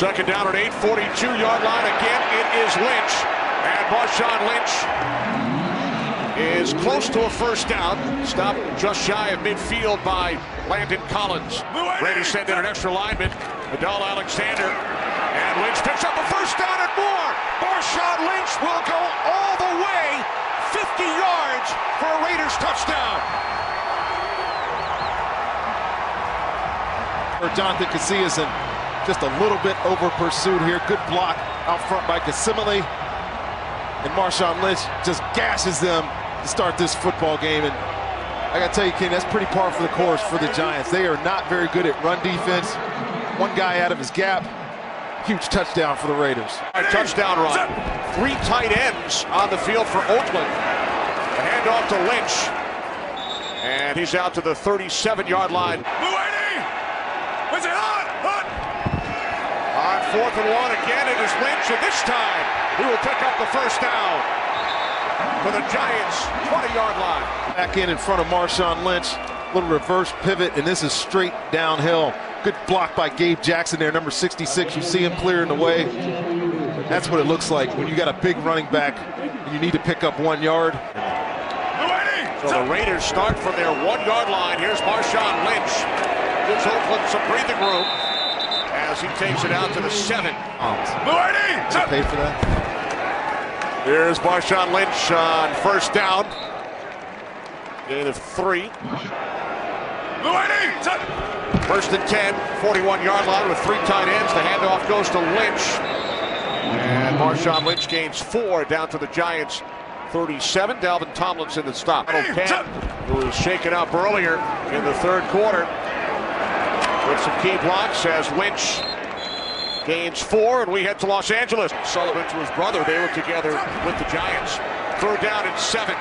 Second down at 842-yard line. Again, it is Lynch. And Marshawn Lynch is close to a first down. Stopped just shy of midfield by Landon Collins. Raiders send in an extra lineman, Vadal Alexander. And Lynch picks up a first down and more. Marshawn Lynch will go all the way 50 yards for a Raiders touchdown. For Jonathan Casillas and just a little bit over pursued here. Good block out front by Casimile. And Marshawn Lynch just gashes them to start this football game. And I got to tell you, Ken, that's pretty par for the course for the Giants. They are not very good at run defense. One guy out of his gap. Huge touchdown for the Raiders. Touchdown run. Three tight ends on the field for Oakland. A handoff to Lynch. And he's out to the 37-yard line. Was it on? On. On fourth and one again, it is Lynch, and this time he will pick up the first down for the Giants 20-yard line. Back in in front of Marshawn Lynch. Little reverse pivot, and this is straight downhill. Good block by Gabe Jackson there, number 66. You see him clearing the way. That's what it looks like when you got a big running back and you need to pick up one yard. So the Raiders start from their one-yard line. Here's Marshawn Lynch. Gives Oakland some breathing room as he takes it out to the seven. Does he pay for that? Here's Marshawn Lynch on first down. Gain of three. First and 10, 41-yard line with three tight ends. The handoff goes to Lynch. And Marshawn Lynch gains four down to the Giants 37. Dalvin Tomlinson the stop. Cam, who was shaken up earlier in the third quarter with some key blocks as Lynch gains four, and we head to Los Angeles. Sullivan to his brother. They were together with the Giants. Third down and seven.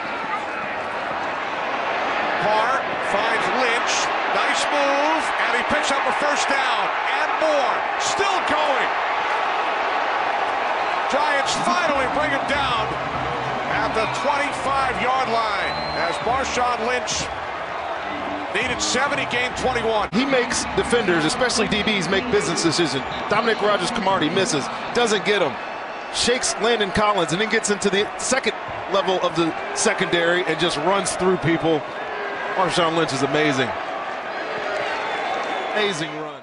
Carr finds Lynch. Nice move, and he picks up a first down and more. Still going. Giants finally bring him down at the 25-yard line as Marshawn Lynch needed 70, game 21. He makes defenders, especially DBs, make business decisions. Dominique Rodgers-Cromartie misses, doesn't get him. Shakes Landon Collins and then gets into the second level of the secondary and just runs through people. Marshawn Lynch is amazing. Amazing run.